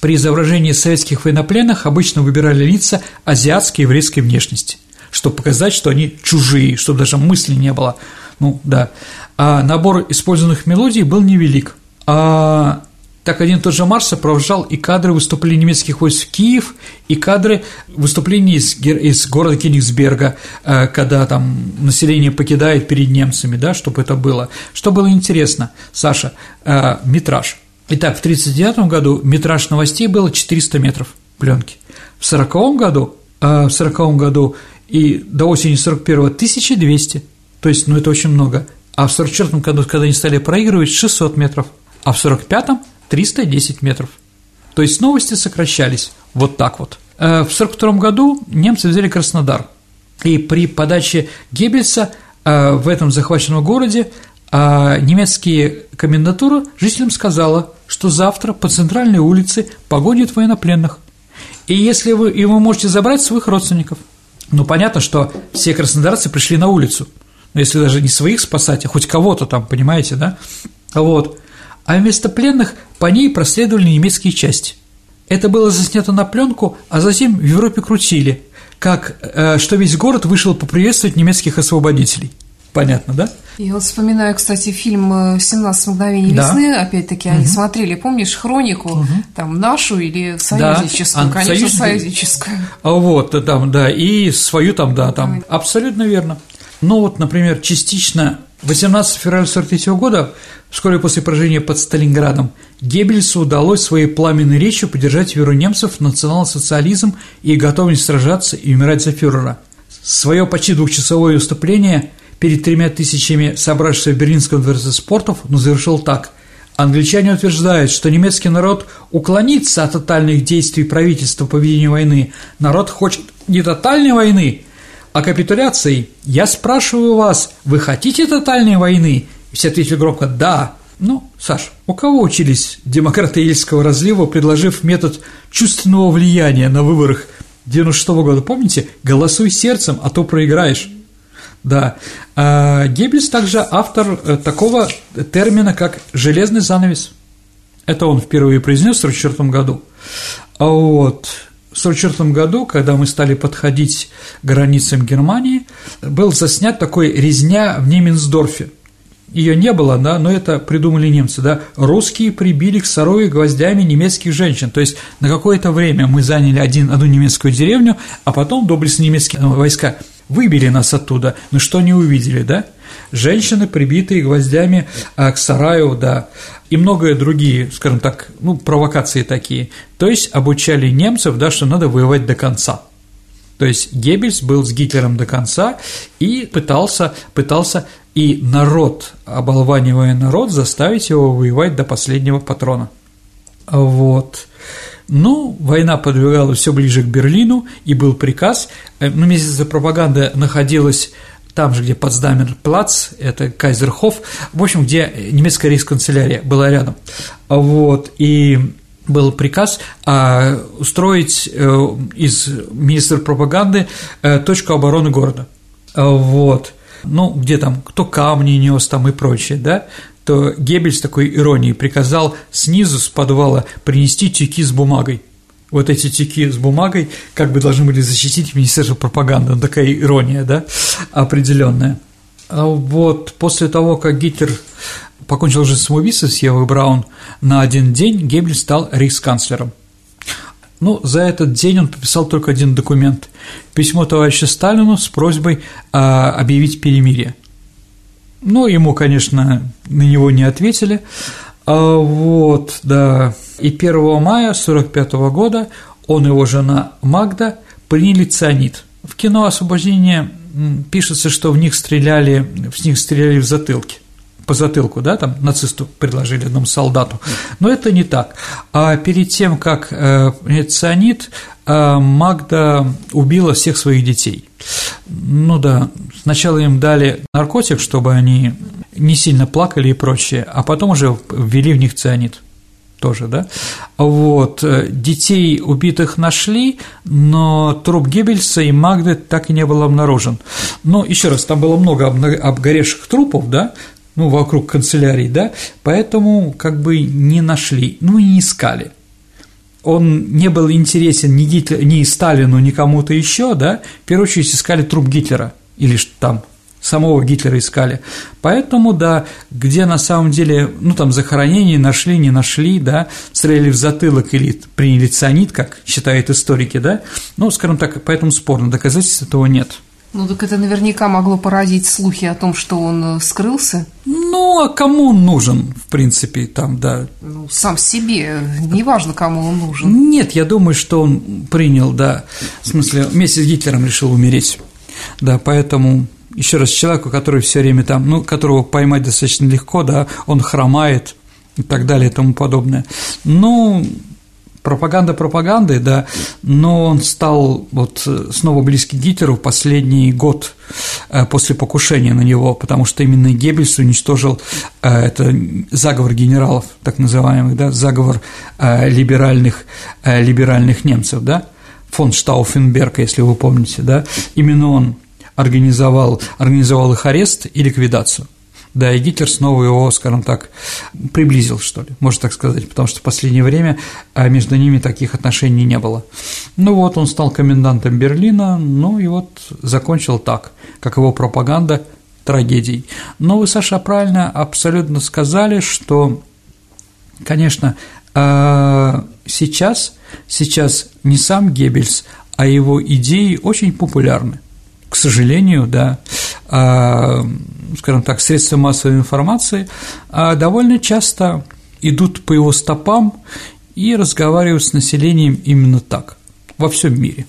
при изображении советских военнопленных обычно выбирали лица азиатской и еврейской внешности, чтобы показать, что они чужие, чтобы даже мысли не было. Ну, да. А набор использованных мелодий был невелик. А так один и тот же Марс сопровождал и кадры выступлений немецких войск в Киев, и кадры выступлений из, из города Кенигсберга, э, когда там население покидает перед немцами, да, чтобы это было. Что было интересно, Саша, э, метраж. Итак, в 1939 году метраж новостей было 400 метров пленки. В 1940 году, э, в 1940 году и до осени 41 1200, то есть, ну, это очень много. А в 1944 году, когда они стали проигрывать, 600 метров. А в 1945 310 метров. То есть новости сокращались вот так вот. Э, в 1942 году немцы взяли Краснодар, и при подаче Геббельса э, в этом захваченном городе э, немецкие комендатура жителям сказала, что завтра по центральной улице погонят военнопленных, и если вы, и вы можете забрать своих родственников. Ну, понятно, что все краснодарцы пришли на улицу, но если даже не своих спасать, а хоть кого-то там, понимаете, да? Вот а вместо пленных по ней проследовали немецкие части. Это было заснято на пленку, а затем в Европе крутили, как э, что весь город вышел поприветствовать немецких освободителей. Понятно, да? Я вот вспоминаю, кстати, фильм «17 мгновений да. весны», опять-таки, угу. они смотрели, помнишь, хронику, угу. там, нашу или союзническую, да. конечно, союз... союзническую. А вот, там, да, и свою там, да, там, абсолютно верно. Ну вот, например, частично 18 февраля 1943 года, вскоре после поражения под Сталинградом, Геббельсу удалось своей пламенной речью поддержать веру немцев в национал-социализм и готовность сражаться и умирать за фюрера. Свое почти двухчасовое выступление перед тремя тысячами собравшихся в Берлинском дворце спортов он завершил так. Англичане утверждают, что немецкий народ уклонится от тотальных действий правительства по ведению войны. Народ хочет не тотальной войны, о капитуляции, я спрашиваю вас, вы хотите тотальной войны? Все ответили громко «да». Ну, Саш, у кого учились демократы Ельского разлива, предложив метод чувственного влияния на выборах 96 -го года? Помните? «Голосуй сердцем, а то проиграешь». Да. А Геббельс также автор э, такого термина, как «железный занавес». Это он впервые произнес в 1944 году. А вот. В 1944 году, когда мы стали подходить к границам Германии, был заснят такой «Резня в Неменсдорфе». Ее не было, да, но это придумали немцы, да. Русские прибили к Сарове гвоздями немецких женщин. То есть на какое-то время мы заняли один, одну немецкую деревню, а потом доблестные немецкие войска выбили нас оттуда. Ну что не увидели, да? Женщины, прибитые гвоздями а, к сараю, да, и многое другие, скажем так, ну, провокации такие. То есть обучали немцев, да, что надо воевать до конца. То есть Геббельс был с Гитлером до конца и пытался, пытался и народ, оболванивая народ, заставить его воевать до последнего патрона. Вот. Ну, война подвигалась все ближе к Берлину, и был приказ, э, ну, месяца пропаганда находилась там же, где Потсдамер плац, это Кайзерхоф, в общем, где немецкая рейхсканцелярия была рядом. Вот, и был приказ а, устроить э, из министра пропаганды э, точку обороны города. Вот. Ну, где там, кто камни нес там и прочее, да, то Геббельс такой иронией приказал снизу с подвала принести тюки с бумагой вот эти тики с бумагой как бы должны были защитить Министерство пропаганды. Ну, такая ирония, да, определенная. А вот после того, как Гитлер покончил жизнь самоубийством с Евой Браун на один день, Геббель стал рейхсканцлером. Ну, за этот день он подписал только один документ – письмо товарища Сталину с просьбой а, объявить перемирие. Ну, ему, конечно, на него не ответили, а вот, да. И 1 мая 1945 года он и его жена Магда приняли цианид. В кино «Освобождение» пишется, что в них стреляли, в них стреляли в затылки по затылку, да, там нацисту предложили одному солдату, но это не так. А перед тем, как э, цианид, э, Магда убила всех своих детей. Ну да, сначала им дали наркотик, чтобы они не сильно плакали и прочее, а потом уже ввели в них цианид тоже, да? Вот, э, детей убитых нашли, но труп Геббельса и Магды так и не был обнаружен. Но еще раз, там было много обгоревших трупов, да, ну, вокруг канцелярии, да, поэтому как бы не нашли, ну и не искали. Он не был интересен ни, Гитлер, ни Сталину, ни кому-то еще, да, в первую очередь искали труп Гитлера или там самого Гитлера искали. Поэтому, да, где на самом деле, ну, там, захоронение нашли, не нашли, да, стреляли в затылок или приняли цианид, как считают историки, да, ну, скажем так, поэтому спорно, доказательств этого нет. Ну, так это наверняка могло породить слухи о том, что он э, скрылся. Ну, а кому он нужен, в принципе, там, да? Ну, сам себе, неважно, кому он нужен. Нет, я думаю, что он принял, да, в смысле, вместе с Гитлером решил умереть. Да, поэтому еще раз, человеку, который все время там, ну, которого поймать достаточно легко, да, он хромает и так далее и тому подобное. Ну, пропаганда пропагандой, да, но он стал вот снова близкий Гитлеру в последний год э, после покушения на него, потому что именно Геббельс уничтожил э, это заговор генералов, так называемых, да, заговор э, либеральных, либеральных немцев, да, фон Штауфенберг, если вы помните, да, именно он организовал, организовал их арест и ликвидацию. Да, и Гитлер снова его, скажем так, приблизил, что ли, можно так сказать, потому что в последнее время а, между ними таких отношений не было. Ну вот, он стал комендантом Берлина, ну и вот закончил так, как его пропаганда трагедий. Но вы, Саша, правильно абсолютно сказали, что, конечно, а, сейчас, сейчас не сам Геббельс, а его идеи очень популярны – к сожалению, да, а, скажем так, средства массовой информации а, довольно часто идут по его стопам и разговаривают с населением именно так во всем мире.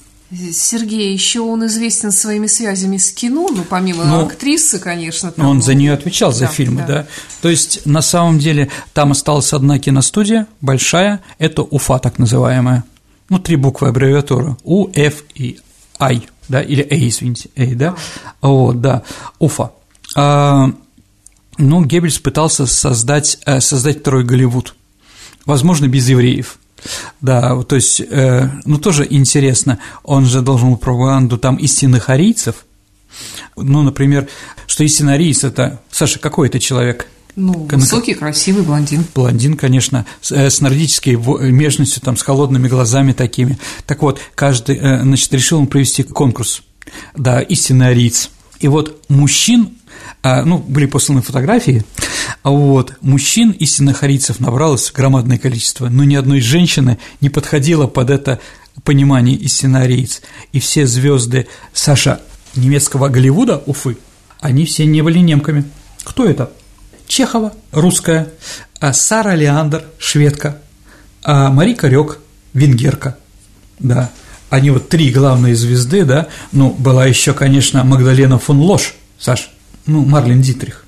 Сергей, еще он известен своими связями с кино, ну, помимо ну, актрисы, конечно. Там он за нее отвечал, за да, фильмы, да. да. То есть, на самом деле, там осталась одна киностудия, большая, это УФА, так называемая. Ну, три буквы аббревиатуры, У, Ф и I да, или A, извините, A, да, вот, да, Уфа. А, ну, Геббельс пытался создать, э, создать второй Голливуд, возможно, без евреев. Да, то есть, э, ну, тоже интересно, он же должен был пропаганду там истинных арийцев, ну, например, что истинный ариец – это, Саша, какой это человек – ну, высокий, красивый блондин. Блондин, конечно, с, э, с нордической межностью, там, с холодными глазами такими. Так вот, каждый, э, значит, решил он провести конкурс, да, истинный ариец. И вот мужчин, ну, были посланы фотографии, а вот, мужчин истинных арийцев набралось громадное количество, но ни одной женщины не подходило под это понимание истинный ариец. И все звезды Саша немецкого Голливуда, Уфы, они все не были немками. Кто это? Чехова, русская, а Сара Леандр, шведка, а Марика Рёк, венгерка, да. Они вот три главные звезды, да, ну, была еще, конечно, Магдалена фон Лош, Саш, ну, Марлен Дитрих,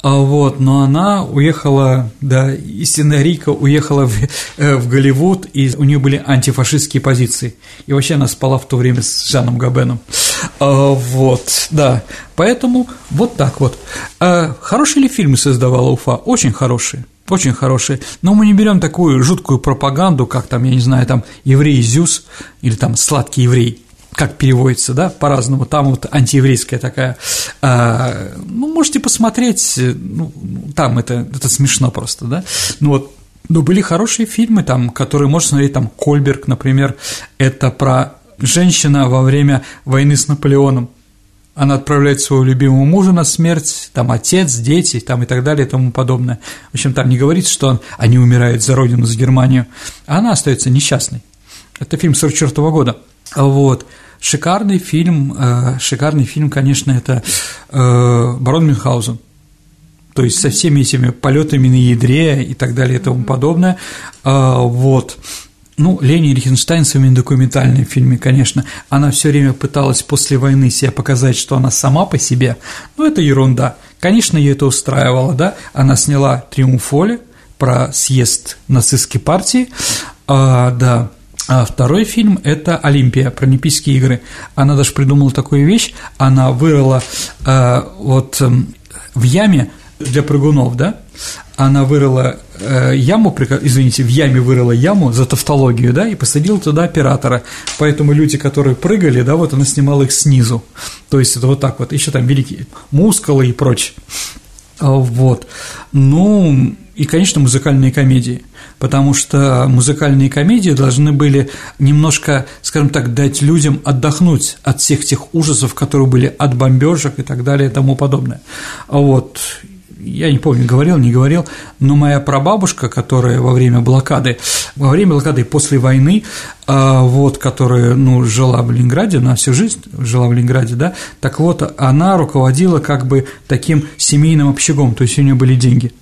а вот, но она уехала, да, истинная Рика уехала в, э, в Голливуд, и у нее были антифашистские позиции. И вообще она спала в то время с Жаном Габеном. А, вот, да. Поэтому вот так вот. А, хорошие ли фильмы создавала Уфа? Очень хорошие. Очень хорошие. Но мы не берем такую жуткую пропаганду, как там, я не знаю, там еврей Зюс или там сладкий еврей как переводится, да, по-разному, там вот антиеврейская такая, а, ну, можете посмотреть, ну, там это, это смешно просто, да, ну вот, но были хорошие фильмы там, которые можно смотреть, там, Кольберг, например, это про женщина во время войны с Наполеоном, она отправляет своего любимого мужа на смерть, там отец, дети, там и так далее и тому подобное. В общем, там не говорится, что он, они умирают за родину, за Германию, а она остается несчастной. Это фильм 44 -го года. Вот. Шикарный фильм, э, шикарный фильм, конечно, это э, Барон Мюнхгаузен. То есть со всеми этими полетами на ядре и так далее и тому подобное. Э, вот. Ну, Лени Рихенштейн в своем документальном фильме, конечно, она все время пыталась после войны себя показать, что она сама по себе, ну, это ерунда. Конечно, ее это устраивало, да, она сняла «Триумфоле» про съезд нацистской партии, а, да, а второй фильм – это «Олимпия», про Олимпийские игры. Она даже придумала такую вещь, она вырыла э, вот э, в яме для прыгунов, да, она вырыла э, яму, извините, в яме вырыла яму за тавтологию, да, и посадила туда оператора. Поэтому люди, которые прыгали, да, вот она снимала их снизу. То есть это вот так вот, еще там великие мускулы и прочее. Вот. Ну, и, конечно, музыкальные комедии, потому что музыкальные комедии должны были немножко, скажем так, дать людям отдохнуть от всех тех ужасов, которые были от бомбежек и так далее и тому подобное. Вот я не помню, говорил, не говорил, но моя прабабушка, которая во время блокады, во время блокады после войны, а, вот, которая, ну, жила в Ленинграде, она всю жизнь жила в Ленинграде, да, так вот, она руководила как бы таким семейным общагом, то есть у нее были деньги,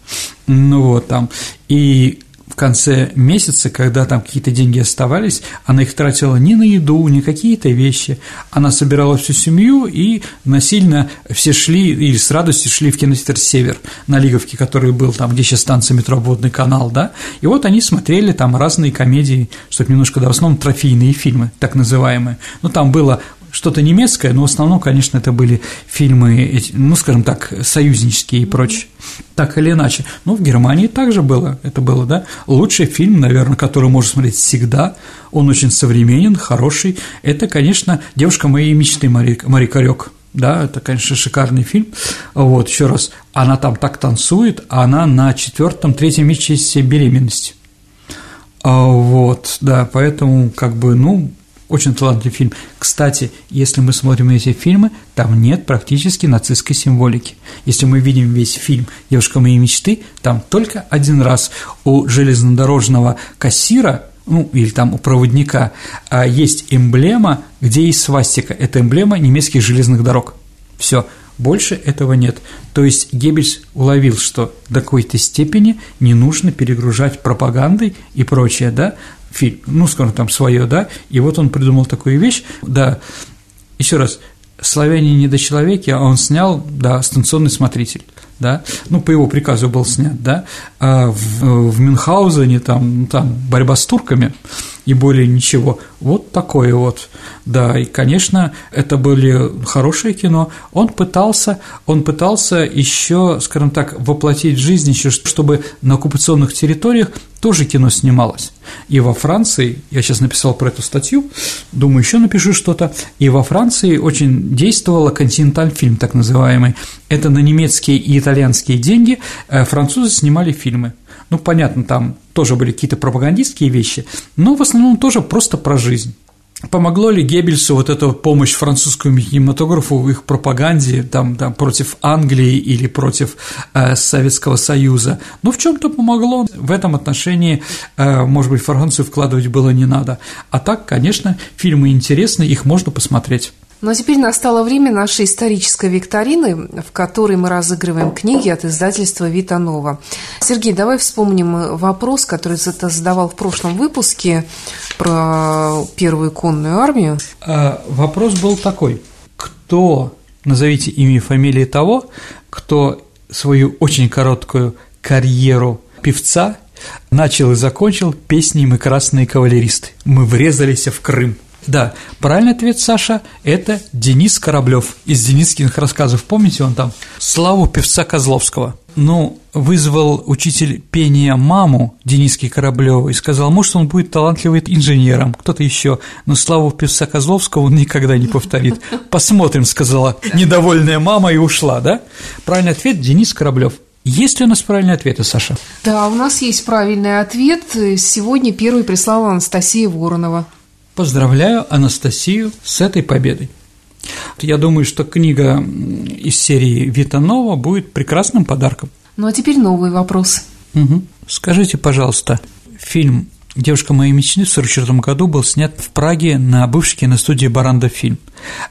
ну вот там, и конце месяца, когда там какие-то деньги оставались, она их тратила не на еду, не какие-то вещи, она собирала всю семью и насильно все шли или с радостью шли в кинотеатр «Север» на Лиговке, который был там, где сейчас станция метро «Водный канал», да, и вот они смотрели там разные комедии, чтобы немножко, да, в основном трофейные фильмы, так называемые, ну, там было что-то немецкое, но в основном, конечно, это были фильмы, ну, скажем так, союзнические и прочее. Так или иначе. Но в Германии также было, это было, да, лучший фильм, наверное, который можно смотреть всегда, он очень современен, хороший, это, конечно, «Девушка моей мечты» Мари, Мари Карек. Да, это, конечно, шикарный фильм. Вот, еще раз, она там так танцует, а она на четвертом, третьем месяце беременности. А, вот, да, поэтому, как бы, ну, очень талантливый фильм. Кстати, если мы смотрим эти фильмы, там нет практически нацистской символики. Если мы видим весь фильм «Девушка моей мечты», там только один раз у железнодорожного кассира ну, или там у проводника, а, есть эмблема, где есть свастика. Это эмблема немецких железных дорог. Все, больше этого нет. То есть Геббельс уловил, что до какой-то степени не нужно перегружать пропагандой и прочее, да, фильм, ну, скажем, там свое, да, и вот он придумал такую вещь, да, еще раз, «Славяне недочеловеки», а он снял, да, «Станционный смотритель», да, ну, по его приказу был снят, да, а в, в Мюнхгаузене там, там борьба с турками, и более ничего. Вот такое вот. Да, и, конечно, это были хорошее кино. Он пытался, он пытался еще, скажем так, воплотить жизнь еще, чтобы на оккупационных территориях тоже кино снималось. И во Франции, я сейчас написал про эту статью, думаю, еще напишу что-то, и во Франции очень действовала континенталь фильм, так называемый. Это на немецкие и итальянские деньги э, французы снимали фильмы. Ну, понятно, там тоже были какие-то пропагандистские вещи, но в основном тоже просто про жизнь. Помогло ли Геббельсу вот эта помощь французскому кинематографу в их пропаганде там, там, против Англии или против э, Советского Союза? Ну, в чем-то помогло. В этом отношении, э, может быть, Францию вкладывать было не надо. А так, конечно, фильмы интересны, их можно посмотреть. Ну а теперь настало время нашей исторической викторины, в которой мы разыгрываем книги от издательства Витанова. Сергей, давай вспомним вопрос, который ты задавал в прошлом выпуске про первую конную армию. А, вопрос был такой. Кто, назовите имя и фамилии того, кто свою очень короткую карьеру певца начал и закончил песней «Мы красные кавалеристы». Мы врезались в Крым. Да, правильный ответ, Саша, это Денис Кораблев из Денискиных рассказов. Помните, он там славу певца Козловского. Ну, вызвал учитель пения маму Дениски Кораблева и сказал, может, он будет талантливым инженером, кто-то еще, но славу певца Козловского он никогда не повторит. Посмотрим, сказала недовольная мама и ушла, да? Правильный ответ – Денис Кораблев. Есть ли у нас правильные ответы, Саша? Да, у нас есть правильный ответ. Сегодня первый прислала Анастасия Воронова. Поздравляю Анастасию с этой победой. Я думаю, что книга из серии Витанова будет прекрасным подарком. Ну а теперь новый вопрос. Угу. Скажите, пожалуйста, фильм «Девушка моей мечты» в 1944 году был снят в Праге на бывшей киностудии «Баранда фильм»,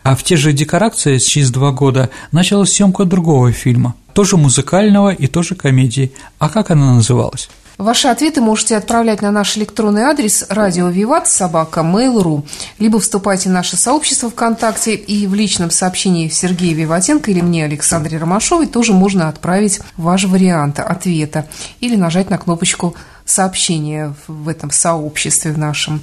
а в те же декорации через два года началась съемка другого фильма, тоже музыкального и тоже комедии. А как она называлась? Ваши ответы можете отправлять на наш электронный адрес радио Виват собака mail.ru, либо вступайте в наше сообщество ВКонтакте и в личном сообщении Сергея Виватенко или мне, Александре Ромашовой, тоже можно отправить ваш вариант ответа или нажать на кнопочку сообщения в этом сообществе в нашем.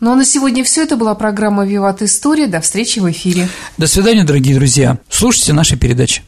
Ну а на сегодня все. Это была программа «Виват История». До встречи в эфире. До свидания, дорогие друзья. Слушайте наши передачи.